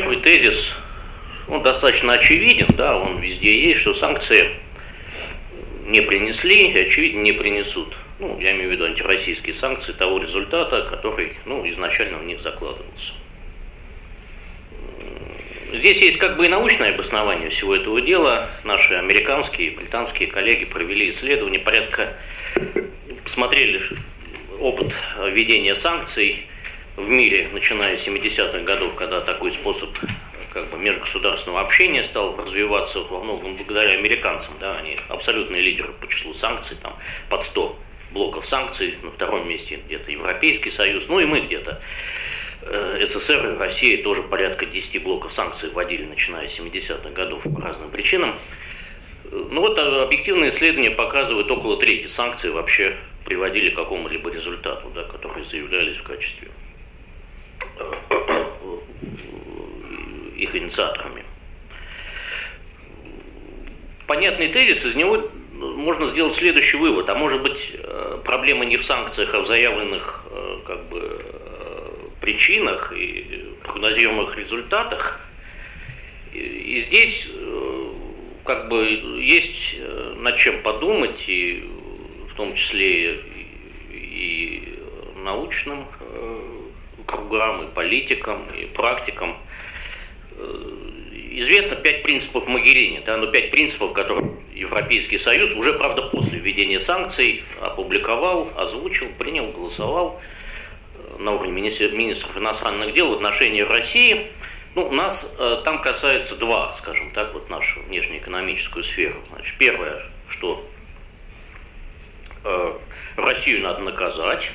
первый тезис, он достаточно очевиден, да, он везде есть, что санкции не принесли и, очевидно, не принесут. Ну, я имею в виду антироссийские санкции того результата, который ну, изначально в них закладывался. Здесь есть как бы и научное обоснование всего этого дела. Наши американские и британские коллеги провели исследование, порядка посмотрели опыт введения санкций в мире, начиная с 70-х годов, когда такой способ как бы межгосударственного общения стал развиваться во многом благодаря американцам. Да, они абсолютные лидеры по числу санкций, там под 100 блоков санкций, на втором месте где-то Европейский Союз, ну и мы где-то. Э, СССР и Россия тоже порядка 10 блоков санкций вводили, начиная с 70-х годов по разным причинам. Э, ну вот а, объективные исследования показывают, около трети санкций вообще приводили к какому-либо результату, да, которые заявлялись в качестве их инициаторами. Понятный тезис, из него можно сделать следующий вывод. А может быть, проблема не в санкциях, а в заявленных как бы, причинах и прогнозируемых результатах. И здесь как бы есть над чем подумать, и в том числе и научным кругам, и политикам, и практикам. Известно пять принципов Магерини, да, но пять принципов, которые Европейский Союз уже, правда, после введения санкций опубликовал, озвучил, принял, голосовал на уровне министров иностранных дел в отношении России. Ну, нас э, там касается два, скажем так, вот нашу внешнеэкономическую сферу. Значит, первое, что э, Россию надо наказать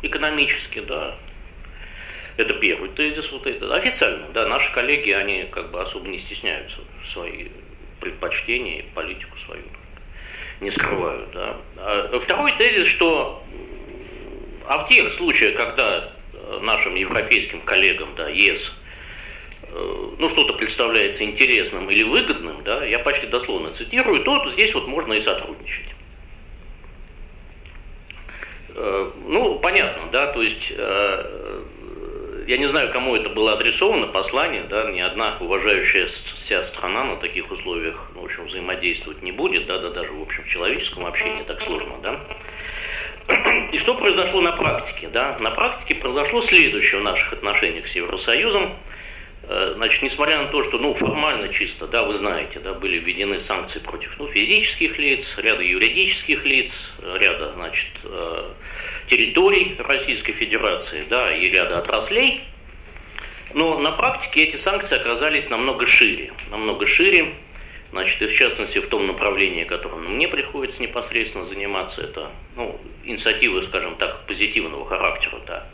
экономически, да. Это первый тезис вот это. Официально, да, наши коллеги, они как бы особо не стесняются свои предпочтения и политику свою не скрывают, да. А второй тезис, что а в тех случаях, когда э, нашим европейским коллегам, да, ЕС, э, ну, что-то представляется интересным или выгодным, да, я почти дословно цитирую, то здесь вот можно и сотрудничать. Э, ну, понятно, да, то есть я не знаю, кому это было адресовано, послание, да, ни одна уважающая себя страна на таких условиях, ну, в общем, взаимодействовать не будет, да, да, даже, в общем, в человеческом общении так сложно, да. И что произошло на практике? Да? На практике произошло следующее в наших отношениях с Евросоюзом. Э, значит, несмотря на то, что ну, формально чисто, да, вы знаете, да, были введены санкции против ну, физических лиц, ряда юридических лиц, ряда значит, э, территорий Российской Федерации да, и ряда отраслей, но на практике эти санкции оказались намного шире, намного шире, значит, и в частности в том направлении, которым мне приходится непосредственно заниматься, это ну, инициативы, скажем так, позитивного характера, да,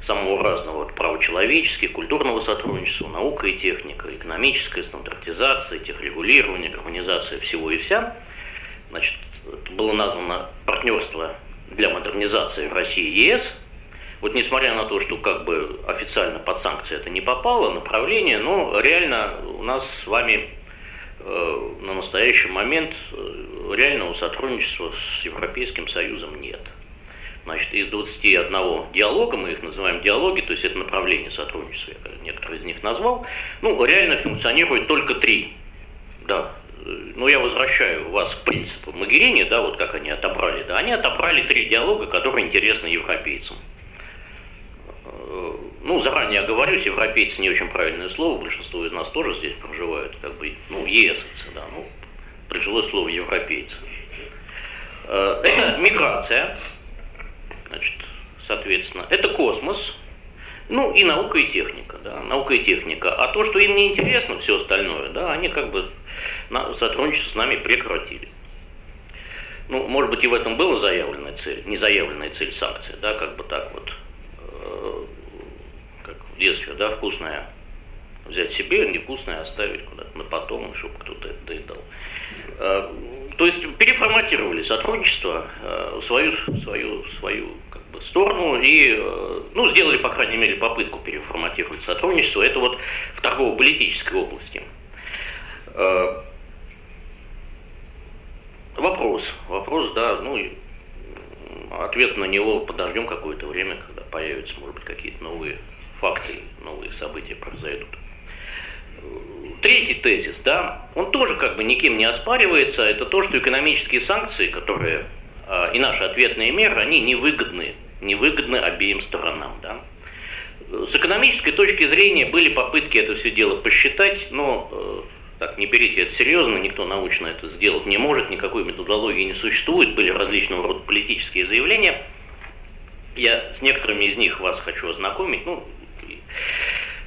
самого разного, от правочеловеческих, культурного сотрудничества, наука и техника, экономическая стандартизация, техрегулирование, гармонизация всего и вся. Значит, это было названо партнерство для модернизации России ЕС. Вот несмотря на то, что как бы официально под санкции это не попало, направление, но реально у нас с вами э, на настоящий момент э, реального сотрудничества с Европейским Союзом нет. Значит, из 21 диалога, мы их называем диалоги, то есть это направление сотрудничества, я некоторые из них назвал, ну, реально функционирует только три. Да, ну, я возвращаю вас к принципу Магерини, да, вот как они отобрали, да, они отобрали три диалога, которые интересны европейцам. Ну, заранее оговорюсь, европейцы не очень правильное слово, большинство из нас тоже здесь проживают, как бы, ну, ЕСовцы, да, ну, прижилось слово европейцы. Это миграция, значит, соответственно, это космос, ну и наука и техника, да, наука и техника. А то, что им не интересно, все остальное, да, они как бы сотрудничество с нами прекратили. Ну, может быть, и в этом была заявленная цель, не заявленная цель санкций, да, как бы так вот, э, как в детстве, да, вкусная взять себе, невкусное оставить куда-то на потом, чтобы кто-то это доедал. Э, то есть переформатировали сотрудничество э, свою, свою, свою как бы, сторону и э, ну, сделали, по крайней мере, попытку переформатировать сотрудничество. Это вот в торгово-политической области. Вопрос. Вопрос, да, ну, ответ на него подождем какое-то время, когда появятся, может быть, какие-то новые факты, новые события произойдут. Третий тезис, да, он тоже как бы никем не оспаривается, это то, что экономические санкции, которые а, и наши ответные меры, они невыгодны, невыгодны обеим сторонам, да. С экономической точки зрения были попытки это все дело посчитать, но э, так, не берите это серьезно, никто научно это сделать не может, никакой методологии не существует, были различного рода политические заявления. Я с некоторыми из них вас хочу ознакомить. Ну,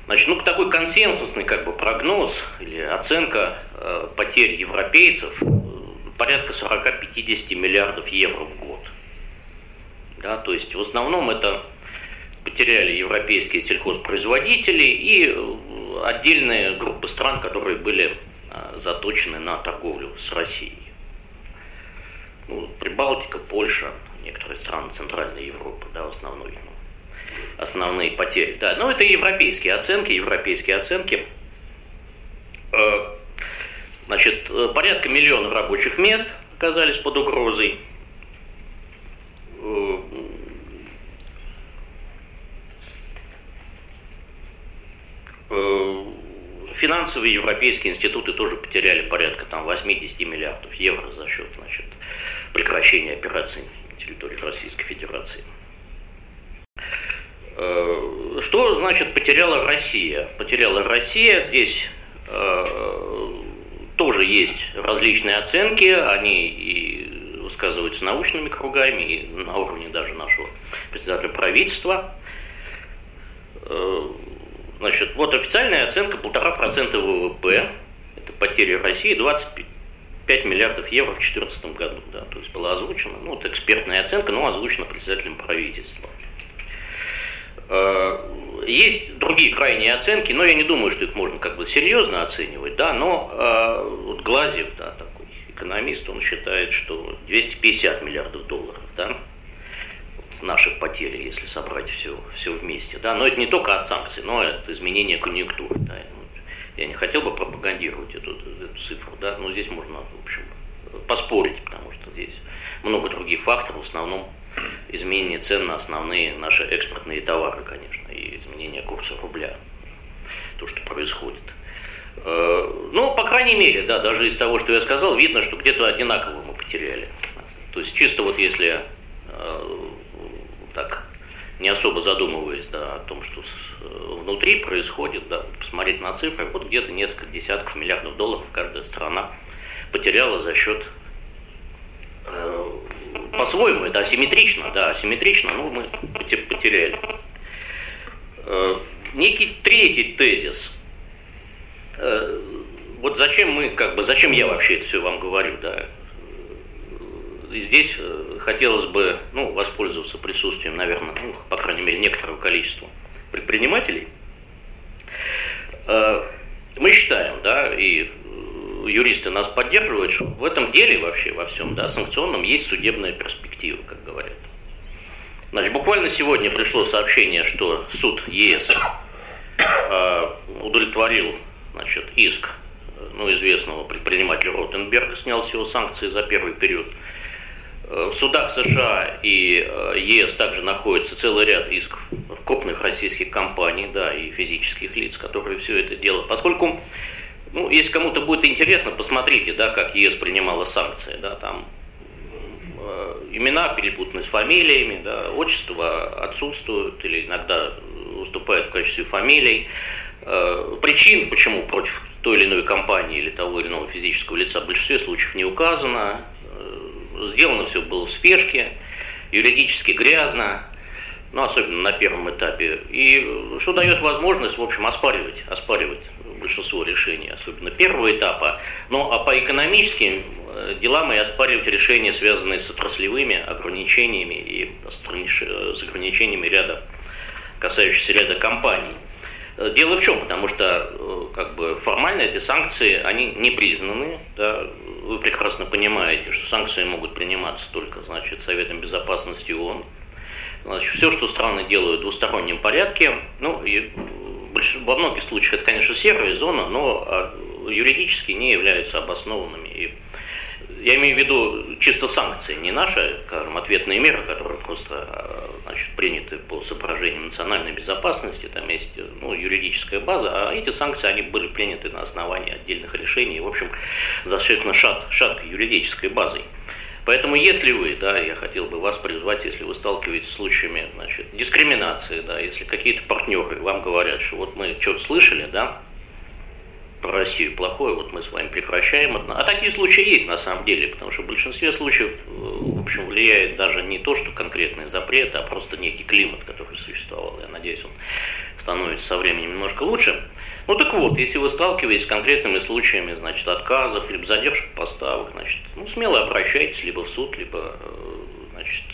значит, ну, такой консенсусный как бы прогноз или оценка э, потерь европейцев порядка 40-50 миллиардов евро в год. Да, то есть в основном это потеряли европейские сельхозпроизводители и э, отдельные группы стран, которые были э, заточены на торговлю с Россией. Ну, Прибалтика, Польша, некоторые страны Центральной Европы, да, основной, ну, основные потери. Да, но это европейские оценки, европейские оценки. Э, значит, порядка миллиона рабочих мест оказались под угрозой. Э, финансовые европейские институты тоже потеряли порядка там, 80 миллиардов евро за счет значит, прекращения операций на территории Российской Федерации. Э, что значит потеряла Россия? Потеряла Россия, здесь э, тоже есть различные оценки, они и высказываются научными кругами, и на уровне даже нашего председателя правительства. Значит, вот официальная оценка полтора процента ВВП, это потери России, 25 миллиардов евро в 2014 году, да, то есть была озвучена, ну, это экспертная оценка, но озвучена председателем правительства. Э, есть другие крайние оценки, но я не думаю, что их можно как бы серьезно оценивать, да, но э, вот Глазев, да, такой экономист, он считает, что 250 миллиардов долларов, да, наши потери, если собрать все, все вместе. Да? Но это не только от санкций, но это изменение конъюнктуры. Да? Я не хотел бы пропагандировать эту, эту цифру, да? но здесь можно, в общем, поспорить, потому что здесь много других факторов, в основном изменение цен на основные наши экспортные товары, конечно, и изменение курса рубля, то, что происходит. Э, ну, по крайней мере, да, даже из того, что я сказал, видно, что где-то одинаково мы потеряли. То есть чисто вот если не особо задумываясь да, о том, что э, внутри происходит, да, посмотреть на цифры, вот где-то несколько десятков миллиардов долларов каждая страна потеряла за счет э, по-своему это асимметрично, да, асимметрично, но мы потеряли. Э, некий третий тезис. Э, вот зачем мы, как бы, зачем я вообще это все вам говорю, да? И здесь хотелось бы ну, воспользоваться присутствием, наверное, ну, по крайней мере, некоторого количества предпринимателей. Э, мы считаем, да, и э, юристы нас поддерживают, что в этом деле вообще, во всем, да, санкционном есть судебная перспектива, как говорят. Значит, буквально сегодня пришло сообщение, что суд ЕС э, удовлетворил значит, иск ну, известного предпринимателя Ротенберга, снял с его санкции за первый период в судах США и э, ЕС также находится целый ряд исков крупных российских компаний, да, и физических лиц, которые все это делают. Поскольку, ну, если кому-то будет интересно, посмотрите, да, как ЕС принимала санкции, да, там э, имена перепутаны с фамилиями, да, отчества отсутствуют или иногда выступают в качестве фамилий. Э, причин, почему против той или иной компании или того или иного физического лица в большинстве случаев не указано сделано все было в спешке, юридически грязно, ну, особенно на первом этапе, и что дает возможность, в общем, оспаривать, оспаривать большинство решений, особенно первого этапа. Ну, а по экономическим э, делам и оспаривать решения, связанные с отраслевыми ограничениями и с ограничениями ряда, касающихся ряда компаний. Э, дело в чем? Потому что э, как бы формально эти санкции, они не признаны, да, вы прекрасно понимаете, что санкции могут приниматься только значит, Советом Безопасности ООН. Значит, все, что страны делают в двустороннем порядке, ну, и во многих случаях это, конечно, серая зона, но а, юридически не являются обоснованными. И я имею в виду чисто санкции, не наши, скажем, ответные меры, которые просто значит, приняты по соображениям национальной безопасности, там есть ну, юридическая база, а эти санкции, они были приняты на основании отдельных решений, в общем, достаточно шат, шаткой юридической базой. Поэтому если вы, да, я хотел бы вас призвать, если вы сталкиваетесь с случаями значит, дискриминации, да, если какие-то партнеры вам говорят, что вот мы что-то слышали, да, про Россию плохое, вот мы с вами прекращаем. А такие случаи есть на самом деле, потому что в большинстве случаев, э, в общем, влияет даже не то, что конкретный запрет, а просто некий климат, который существовал. Я надеюсь, он становится со временем немножко лучше. Ну так вот, если вы сталкиваетесь с конкретными случаями, значит, отказов, либо задержек поставок, значит, ну, смело обращайтесь либо в суд, либо, э, значит,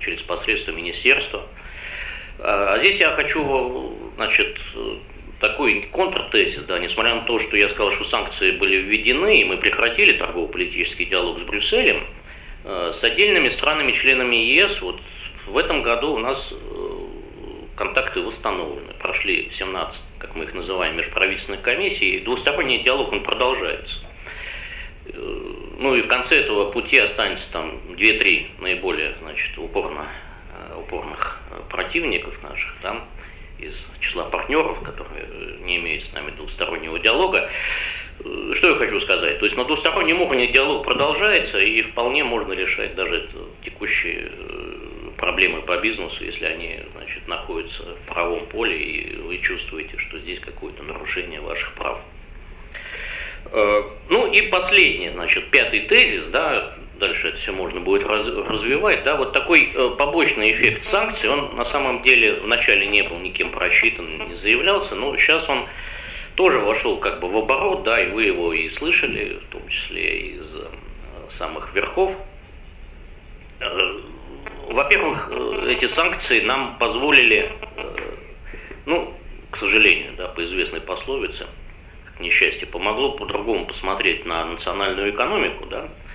через посредство министерства. А здесь я хочу, значит, такой контртезис, да, несмотря на то, что я сказал, что санкции были введены, и мы прекратили торгово-политический диалог с Брюсселем, э, с отдельными странами-членами ЕС вот в этом году у нас э, контакты восстановлены. Прошли 17, как мы их называем, межправительственных комиссий, и двусторонний диалог он продолжается. Э, ну и в конце этого пути останется там 2-3 наиболее значит, упорно, упорных противников наших. Да? Из числа партнеров, которые э, не имеют с нами двустороннего диалога. Э, что я хочу сказать? То есть на двустороннем уровне диалог продолжается, и вполне можно решать даже текущие э, проблемы по бизнесу, если они значит, находятся в правом поле, и вы чувствуете, что здесь какое-то нарушение ваших прав. Ну и последний, значит, пятый тезис, да, дальше это все можно будет раз, развивать, да, вот такой э, побочный эффект санкций, он на самом деле вначале не был никем просчитан, не заявлялся, но сейчас он тоже вошел как бы в оборот, да, и вы его и слышали, в том числе из э, самых верхов. Э, во-первых, эти санкции нам позволили, ну, к сожалению, да, по известной пословице, как несчастье помогло по-другому посмотреть на национальную экономику, да, Э,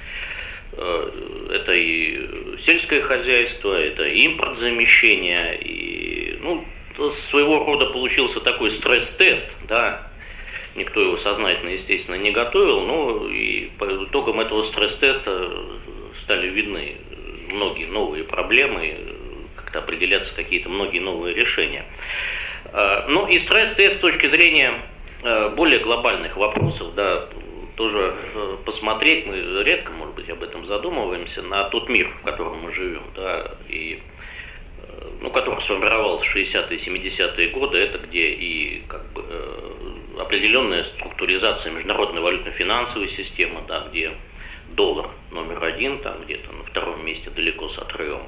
это и сельское хозяйство, это импорт замещения, и ну, своего рода получился такой стресс-тест, да, никто его сознательно, естественно, не готовил, но и по итогам этого стресс-теста стали видны многие новые проблемы, как-то определяться какие-то многие новые решения. Э, ну и стресс-тест с точки зрения э, более глобальных вопросов, да, тоже э, посмотреть, мы редко, быть, об этом задумываемся, на тот мир, в котором мы живем, да, и э, ну, который сформировался в 60-е, 70-е годы, это где и как бы э, определенная структуризация международной валютно-финансовой системы, да, где доллар номер один, там где-то на втором месте далеко с отрывом,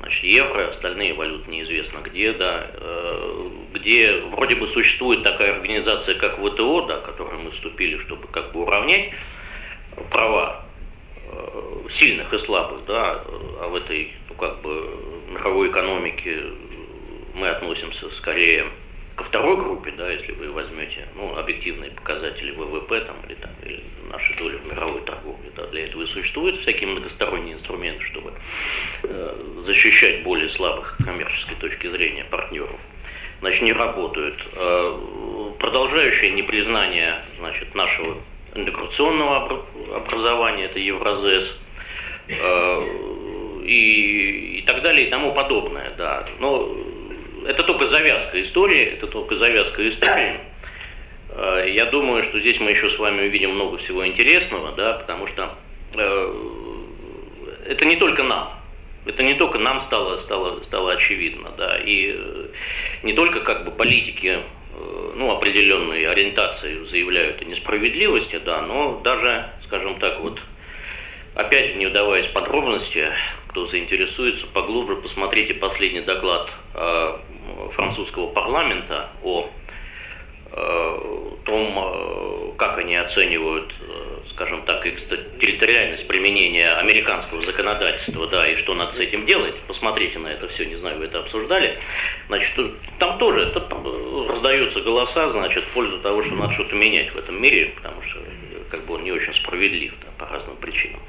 значит, евро, остальные валюты неизвестно где, да, э, где вроде бы существует такая организация, как ВТО, да, в которую мы вступили, чтобы как бы уравнять права сильных и слабых, да, а в этой, ну, как бы, мировой экономике мы относимся скорее ко второй группе, да, если вы возьмете ну, объективные показатели ВВП там, или, там, или наши доли в мировой торговле, да, для этого и существуют всякие многосторонние инструменты, чтобы э, защищать более слабых с коммерческой точки зрения партнеров. Значит, не работают. Э, продолжающее непризнание значит, нашего интеграционного образования, это Евразес, и, и так далее и тому подобное, да. Но это только завязка истории, это только завязка истории. Э, я думаю, что здесь мы еще с вами увидим много всего интересного, да, потому что э, это не только нам, это не только нам стало, стало, стало очевидно, да, и э, не только как бы политики ну, определенной ориентации заявляют о несправедливости, да, но даже, скажем так, вот, опять же, не вдаваясь в подробности, кто заинтересуется поглубже, посмотрите последний доклад французского парламента о э, том, э, как они оценивают, э, скажем так, территориальность применения американского законодательства, да, и что надо с этим делать. Посмотрите на это все, не знаю, вы это обсуждали. Значит, там тоже это, раздаются голоса, значит, в пользу того, что надо что-то менять в этом мире, потому что как бы он не очень справедлив да, по разным причинам.